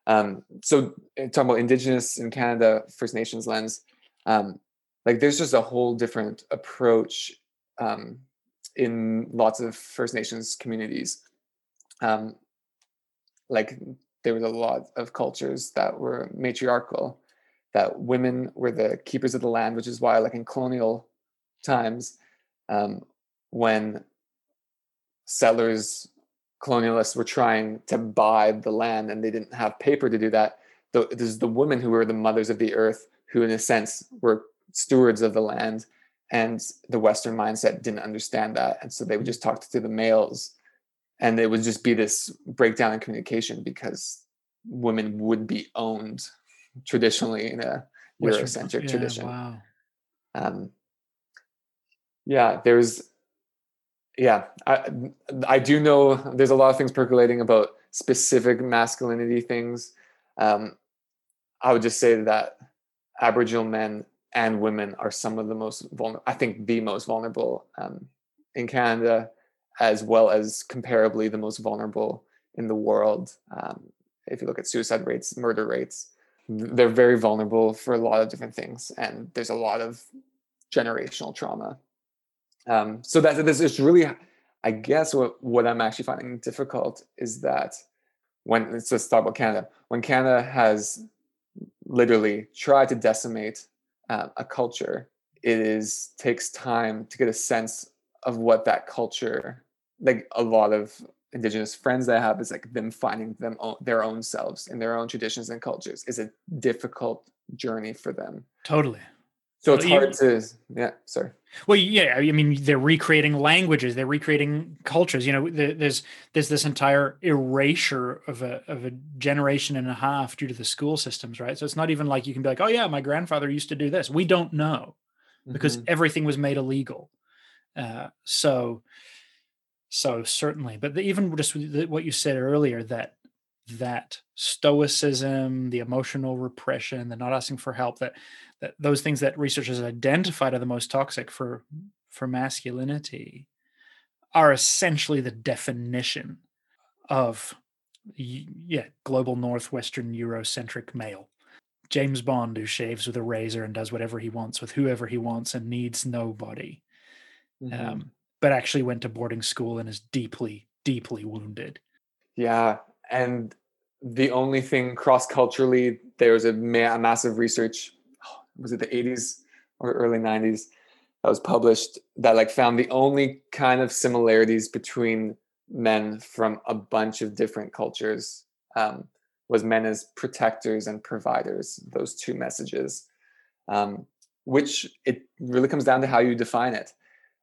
S2: Um, so eh, talking about Indigenous in Canada, First Nations lens, um, like there's just a whole different approach um, in lots of First Nations communities. Um, like there was a lot of cultures that were matriarchal, that women were the keepers of the land, which is why, like in colonial times, um, when settlers, colonialists were trying to buy the land and they didn't have paper to do that. The, the women who were the mothers of the earth, who in a sense were stewards of the land. And the Western mindset didn't understand that. And so they would just talk to the males and it would just be this breakdown in communication because women would be owned traditionally in a Eurocentric yeah, tradition. Wow. Um, yeah, there's yeah, I I do know there's a lot of things percolating about specific masculinity things. Um, I would just say that Aboriginal men and women are some of the most vulnerable. I think the most vulnerable um, in Canada, as well as comparably the most vulnerable in the world. Um, if you look at suicide rates, murder rates, they're very vulnerable for a lot of different things, and there's a lot of generational trauma. Um, so that this is really, I guess, what, what I'm actually finding difficult is that when let's just talk about Canada, when Canada has literally tried to decimate uh, a culture, it is takes time to get a sense of what that culture, like a lot of indigenous friends that I have, is like them finding them own, their own selves in their own traditions and cultures is a difficult journey for them.
S1: Totally.
S2: So it's hard to, yeah, sorry.
S1: Well, yeah, I mean, they're recreating languages, they're recreating cultures. You know, there's there's this entire erasure of a of a generation and a half due to the school systems, right? So it's not even like you can be like, oh yeah, my grandfather used to do this. We don't know because mm-hmm. everything was made illegal. Uh, so, so certainly, but the, even just what you said earlier that that stoicism, the emotional repression, the not asking for help, that that those things that researchers identified are the most toxic for for masculinity are essentially the definition of yeah global northwestern eurocentric male james bond who shaves with a razor and does whatever he wants with whoever he wants and needs nobody mm-hmm. um, but actually went to boarding school and is deeply deeply wounded.
S2: Yeah and the only thing cross culturally there was a, ma- massive research was it the 80s or early 90s that was published that like found the only kind of similarities between men from a bunch of different cultures um, was men as protectors and providers those two messages um, which it really comes down to how you define it.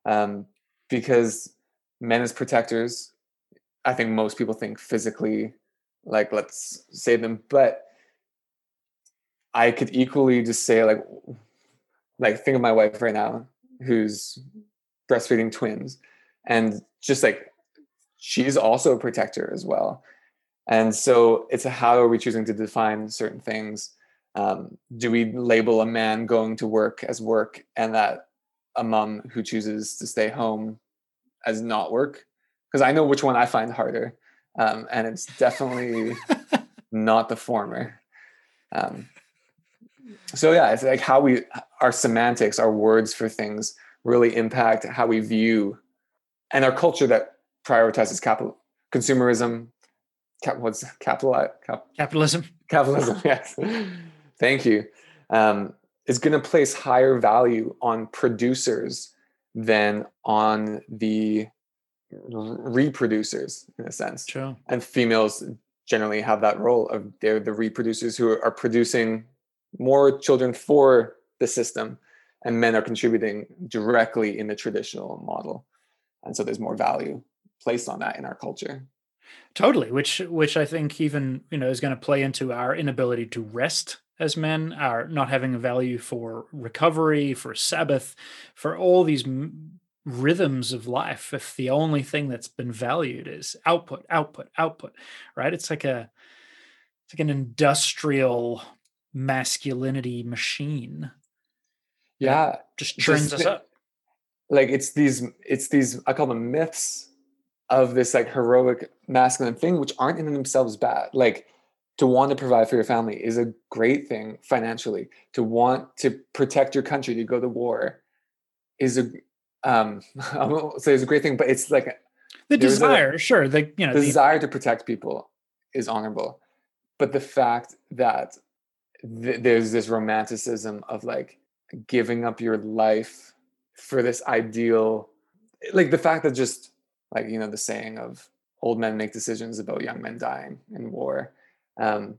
S2: Um, because men as protectors i think most people think physically like let's save them but i could equally just say like like think of my wife right now who's breastfeeding twins and just like she's also a protector as well and so it's how are we choosing to define certain things? Um, do we label a man going to work as work and that a mom who chooses to stay home as not work because i know which one i find harder um, and it's definitely not the former. Um, so yeah it's like how we our semantics our words for things really impact how we view and our culture that prioritizes capital consumerism cap, what's capital
S1: cap, capitalism.
S2: Capitalism yes. Thank you. Um, is going to place higher value on producers than on the reproducers in a sense.
S1: True.
S2: and females generally have that role of they're the reproducers who are producing more children for the system and men are contributing directly in the traditional model. And so there's more value placed on that in our culture.
S1: Totally which which i think even you know is going to play into our inability to rest as men are not having a value for recovery for sabbath for all these m- rhythms of life if the only thing that's been valued is output output output right it's like a it's like an industrial masculinity machine.
S2: Yeah,
S1: just churns us up.
S2: Like it's these, it's these. I call them myths of this like heroic masculine thing, which aren't in themselves bad. Like to want to provide for your family is a great thing financially. To want to protect your country, to go to war, is a um I won't say it's a great thing, but it's like
S1: the desire, a, sure. The you know
S2: the, the desire to protect people is honorable, but the fact that th- there's this romanticism of like giving up your life for this ideal like the fact that just like you know the saying of old men make decisions about young men dying in war um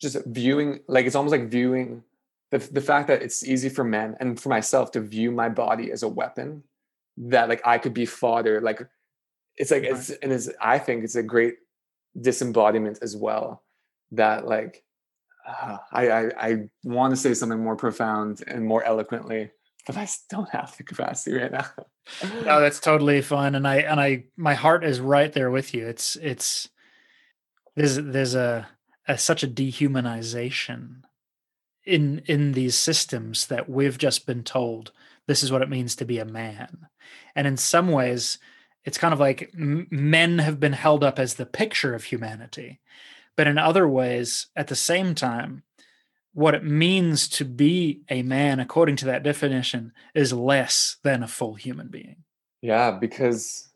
S2: just viewing like it's almost like viewing the, the fact that it's easy for men and for myself to view my body as a weapon that like i could be fodder like it's like it's and it's i think it's a great disembodiment as well that like uh, I, I, I want to say something more profound and more eloquently, but I don't have the capacity right now.
S1: no, that's totally fine, and I and I my heart is right there with you. It's it's there's there's a, a such a dehumanization in in these systems that we've just been told this is what it means to be a man, and in some ways, it's kind of like men have been held up as the picture of humanity but in other ways, at the same time, what it means to be a man, according to that definition, is less than a full human being.
S2: Yeah, because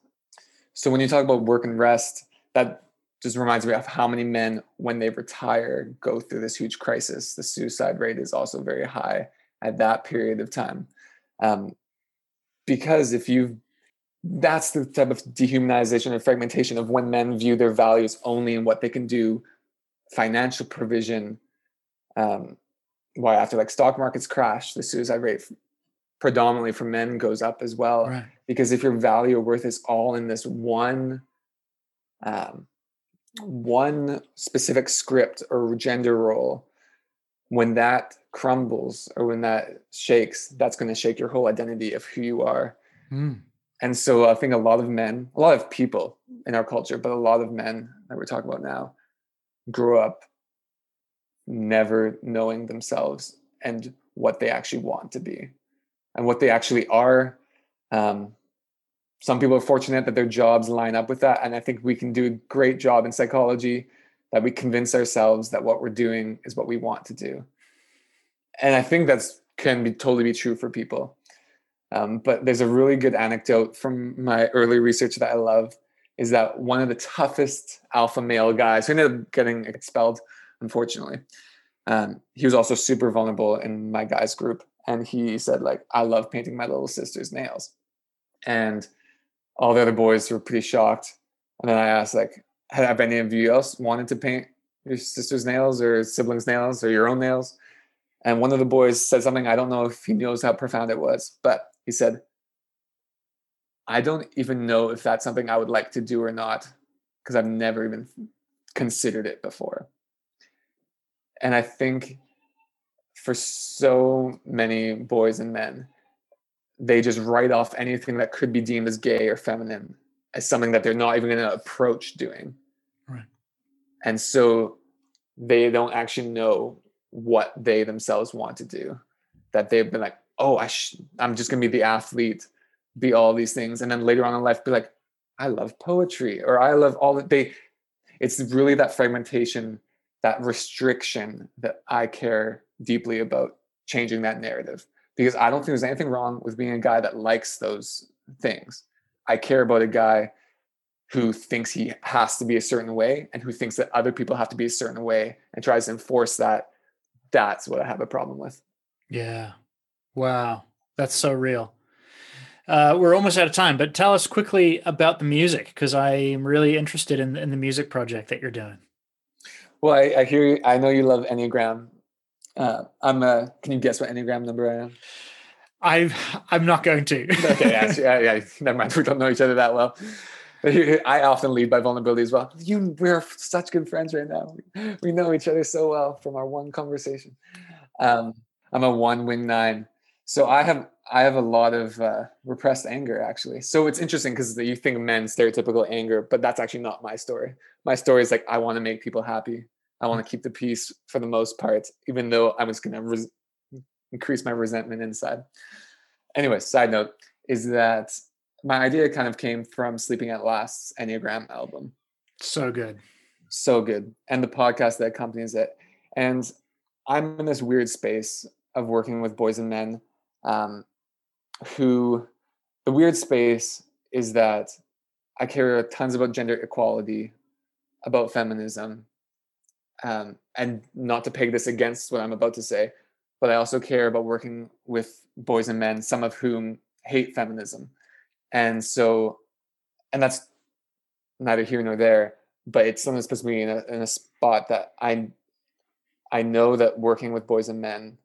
S2: so when you talk about work and rest, that just reminds me of how many men, when they retire, go through this huge crisis. The suicide rate is also very high at that period of time. Um, because if you that's the type of dehumanization and fragmentation of when men view their values only in what they can do financial provision um, why after like stock markets crash the suicide rate predominantly for men goes up as well
S1: right.
S2: because if your value or worth is all in this one um, one specific script or gender role when that crumbles or when that shakes that's going to shake your whole identity of who you are
S1: mm.
S2: and so I think a lot of men, a lot of people in our culture, but a lot of men that we're talking about now, grew up never knowing themselves and what they actually want to be and what they actually are. Um, some people are fortunate that their jobs line up with that. And I think we can do a great job in psychology that we convince ourselves that what we're doing is what we want to do. And I think that's can be totally be true for people. Um, but there's a really good anecdote from my early research that I love is that one of the toughest alpha male guys who ended up getting expelled, unfortunately, um, he was also super vulnerable in my guys group. And he said, like, I love painting my little sister's nails. And all the other boys were pretty shocked. And then I asked, like, have any of you else wanted to paint your sister's nails or siblings' nails or your own nails? And one of the boys said something, I don't know if he knows how profound it was, but he said, I don't even know if that's something I would like to do or not, because I've never even considered it before. And I think for so many boys and men, they just write off anything that could be deemed as gay or feminine as something that they're not even going to approach doing.
S1: Right.
S2: And so they don't actually know what they themselves want to do. That they've been like, oh, I sh- I'm just gonna be the athlete, be all these things, and then later on in life, be like, I love poetry, or I love all that they. It's really that fragmentation, that restriction that I care deeply about changing that narrative because I don't think there's anything wrong with being a guy that likes those things. I care about a guy who thinks he has to be a certain way and who thinks that other people have to be a certain way and tries to enforce that. That's what I have a problem with.
S1: Yeah. Wow, that's so real. Uh, we're almost out of time, but tell us quickly about the music because I am really interested in, in the music project that you're doing.
S2: Well, I, I hear you, I know you love Enneagram. Uh, I'm a, can you guess what Enneagram number I am?
S1: I'm. I'm not going to.
S2: okay, actually, yeah, yeah, never mind. We don't know each other that well. I often lead by vulnerability as well. You, we're such good friends right now. We know each other so well from our one conversation. Um, I'm a one wing nine. So I have I have a lot of uh, repressed anger actually. So it's interesting because you think men stereotypical anger, but that's actually not my story. My story is like I want to make people happy. I want to keep the peace for the most part, even though I was going to res- increase my resentment inside. Anyway, side note is that my idea kind of came from Sleeping at Last's Enneagram album.
S1: So good.
S2: So good. And the podcast that accompanies it. And I'm in this weird space of working with boys and men um, who the weird space is that I care tons about gender equality, about feminism, um, and not to peg this against what I'm about to say, but I also care about working with boys and men, some of whom hate feminism. And so, and that's neither here nor there, but it's something that puts me in a, in a spot that I, I know that working with boys and men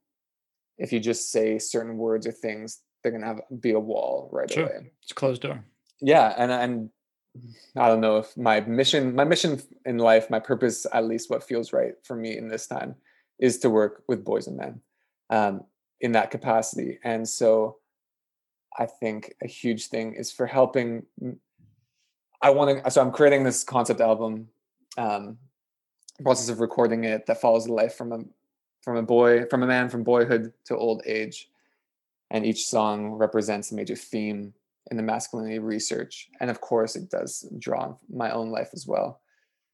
S2: if you just say certain words or things, they're gonna have be a wall right sure. away.
S1: It's a closed door.
S2: Yeah, and and I don't know if my mission, my mission in life, my purpose, at least what feels right for me in this time, is to work with boys and men um, in that capacity. And so, I think a huge thing is for helping. I want to. So I'm creating this concept album. Um, process of recording it that follows the life from a from a boy from a man from boyhood to old age and each song represents a major theme in the masculinity research and of course it does draw on my own life as well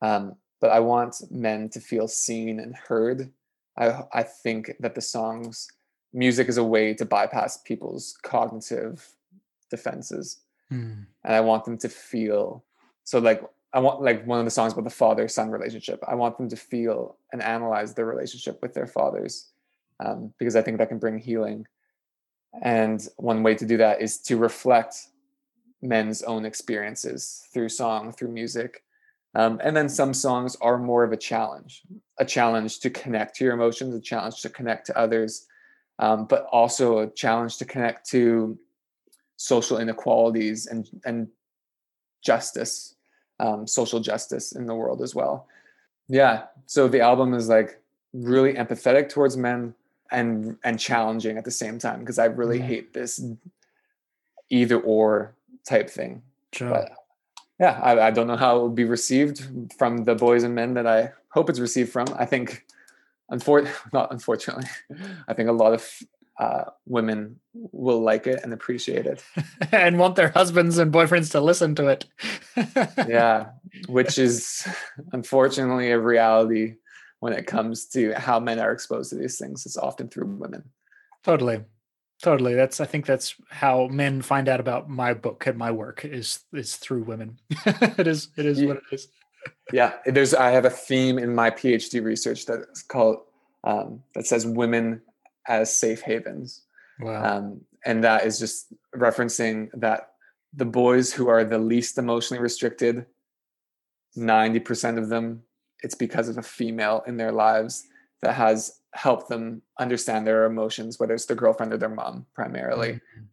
S2: um, but i want men to feel seen and heard I, I think that the songs music is a way to bypass people's cognitive defenses mm. and i want them to feel so like I want like one of the songs about the father son relationship. I want them to feel and analyze their relationship with their fathers um, because I think that can bring healing. And one way to do that is to reflect men's own experiences through song, through music. Um, and then some songs are more of a challenge, a challenge to connect to your emotions, a challenge to connect to others, um, but also a challenge to connect to social inequalities and and justice um, social justice in the world as well. Yeah. So the album is like really empathetic towards men and and challenging at the same time because I really hate this either or type thing.
S1: Sure.
S2: But yeah, I, I don't know how it will be received from the boys and men that I hope it's received from. I think, unfor- not unfortunately, I think a lot of uh, women will like it and appreciate it.
S1: and want their husbands and boyfriends to listen to it.
S2: yeah, which is unfortunately a reality when it comes to how men are exposed to these things. It's often through women.
S1: Totally. Totally. That's I think that's how men find out about my book and my work is is through women. it is it is
S2: Yeah.
S1: what it is.
S2: Yeah, there's I have a theme in my PhD research that's called um, that says women as safe havens.
S1: Wow.
S2: um, and that is just referencing that the boys who are the least emotionally restricted 90% of them it's because of a female in their lives that has helped them understand their emotions whether it's their girlfriend or their mom primarily
S1: Mhm.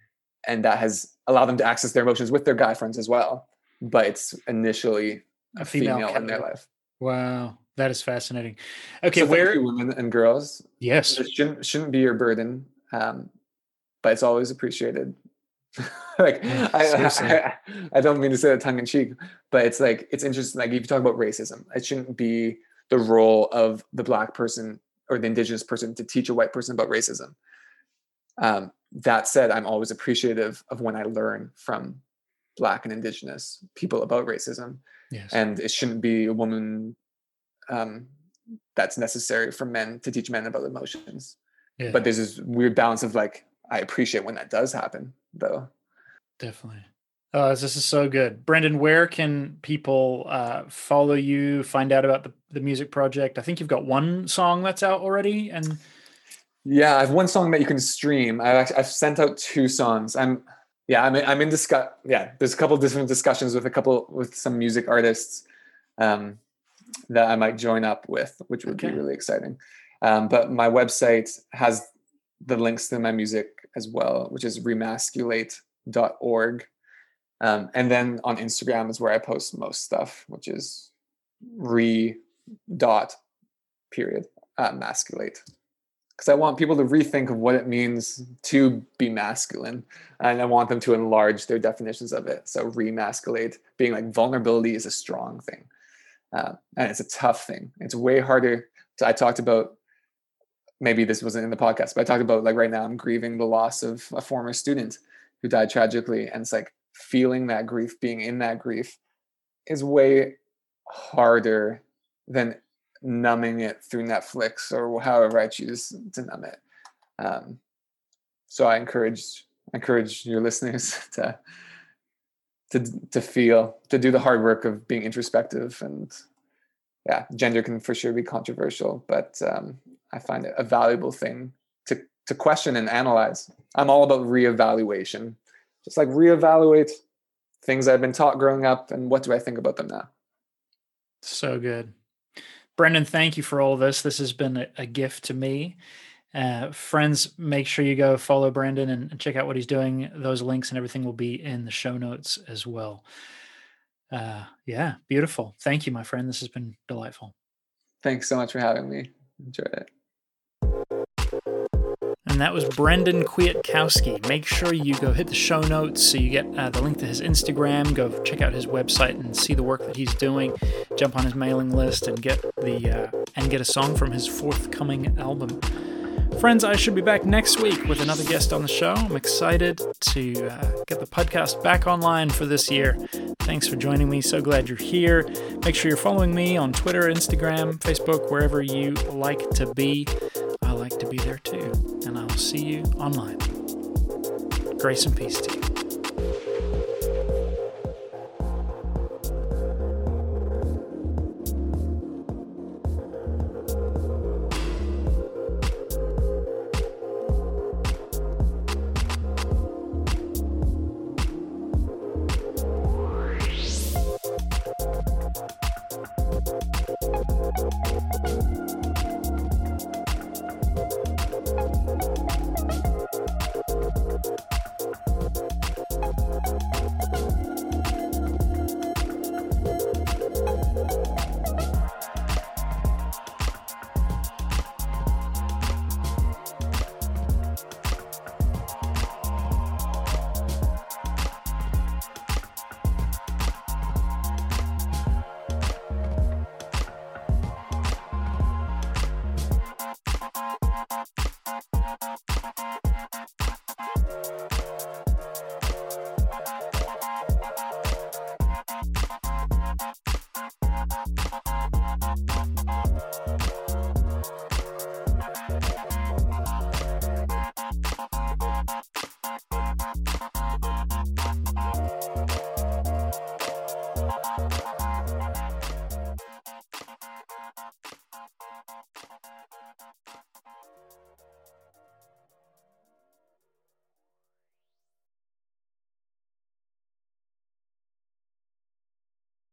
S2: and that has allowed them to access their emotions with their guy friends as well but it's initially a, female, in their life
S1: Wow. That is fascinating. Okay,
S2: so
S1: where
S2: women and girls
S1: yes.
S2: it shouldn't shouldn't be your burden um but it's always appreciated like
S1: Yeah,
S2: I. I, I don't mean to say that tongue in cheek but it's like it's interesting like if you talk about racism it shouldn't be the role of the black person or the indigenous person to teach a white person about racism um that said i'm always appreciative of when i learn from black and indigenous people about racism
S1: Yes.
S2: and it shouldn't be a woman um, that's necessary for men to teach men about emotions
S1: yeah,
S2: but there's this weird balance of like i appreciate when that does happen though
S1: definitely. Oh, this is so good. Brendan, where can people uh, follow you, find out about the, the music project? I think you've got one song that's out already. And
S2: yeah i have one song that you can stream i've, actually, I've sent out two songs i'm yeah i'm in, i'm in discuss yeah there's a couple different discussions with a couple with some music artists um, that i might join up with which would
S1: Okay.
S2: be really exciting um, but my website has the links to my music as well which is remasculate.org um, and then on instagram is where i post most stuff which is re dot period uh, masculate because I want people to rethink of what it means to be masculine, and I want them to enlarge their definitions of it. So remasculate, being like vulnerability is a strong thing, uh, and it's a tough thing. It's way harder. To, I talked about maybe this wasn't in the podcast, but I talked about like right now I'm grieving the loss of a former student who died tragically, and it's like feeling that grief, being in that grief, is way harder than numbing it through Netflix or however I choose to numb it. Um, so I encourage encourage your listeners to to to feel to do the hard work of being introspective and yeah, gender can for sure be controversial, but um, I find it a valuable thing to to question and analyze. I'm all about reevaluation, just like reevaluate things I've been taught growing up and what do I think about them now.
S1: So good. Brendan, thank you for all this. This has been a, a gift to me. Uh, friends, make sure you go follow Brendan and, and check out what he's doing. Those links and everything will be in the show notes as well. Uh, yeah, beautiful. Thank you, my friend. This has been delightful.
S2: Thanks so much for having me. Enjoyed it.
S1: And that was Brendan Kwiatkowski. Make sure you go hit the show notes so you get uh, the link to his Instagram. Go check out his website and see the work that he's doing. Jump on his mailing list and get the uh, and get a song from his forthcoming album. Friends, I should be back next week with another guest on the show. I'm excited to uh, get the podcast back online for this year. Thanks for joining me. So glad you're here. Make sure you're following me on Twitter, Instagram, Facebook, wherever you like to be. Like to be there too. And I will see you online. Grace and peace to you.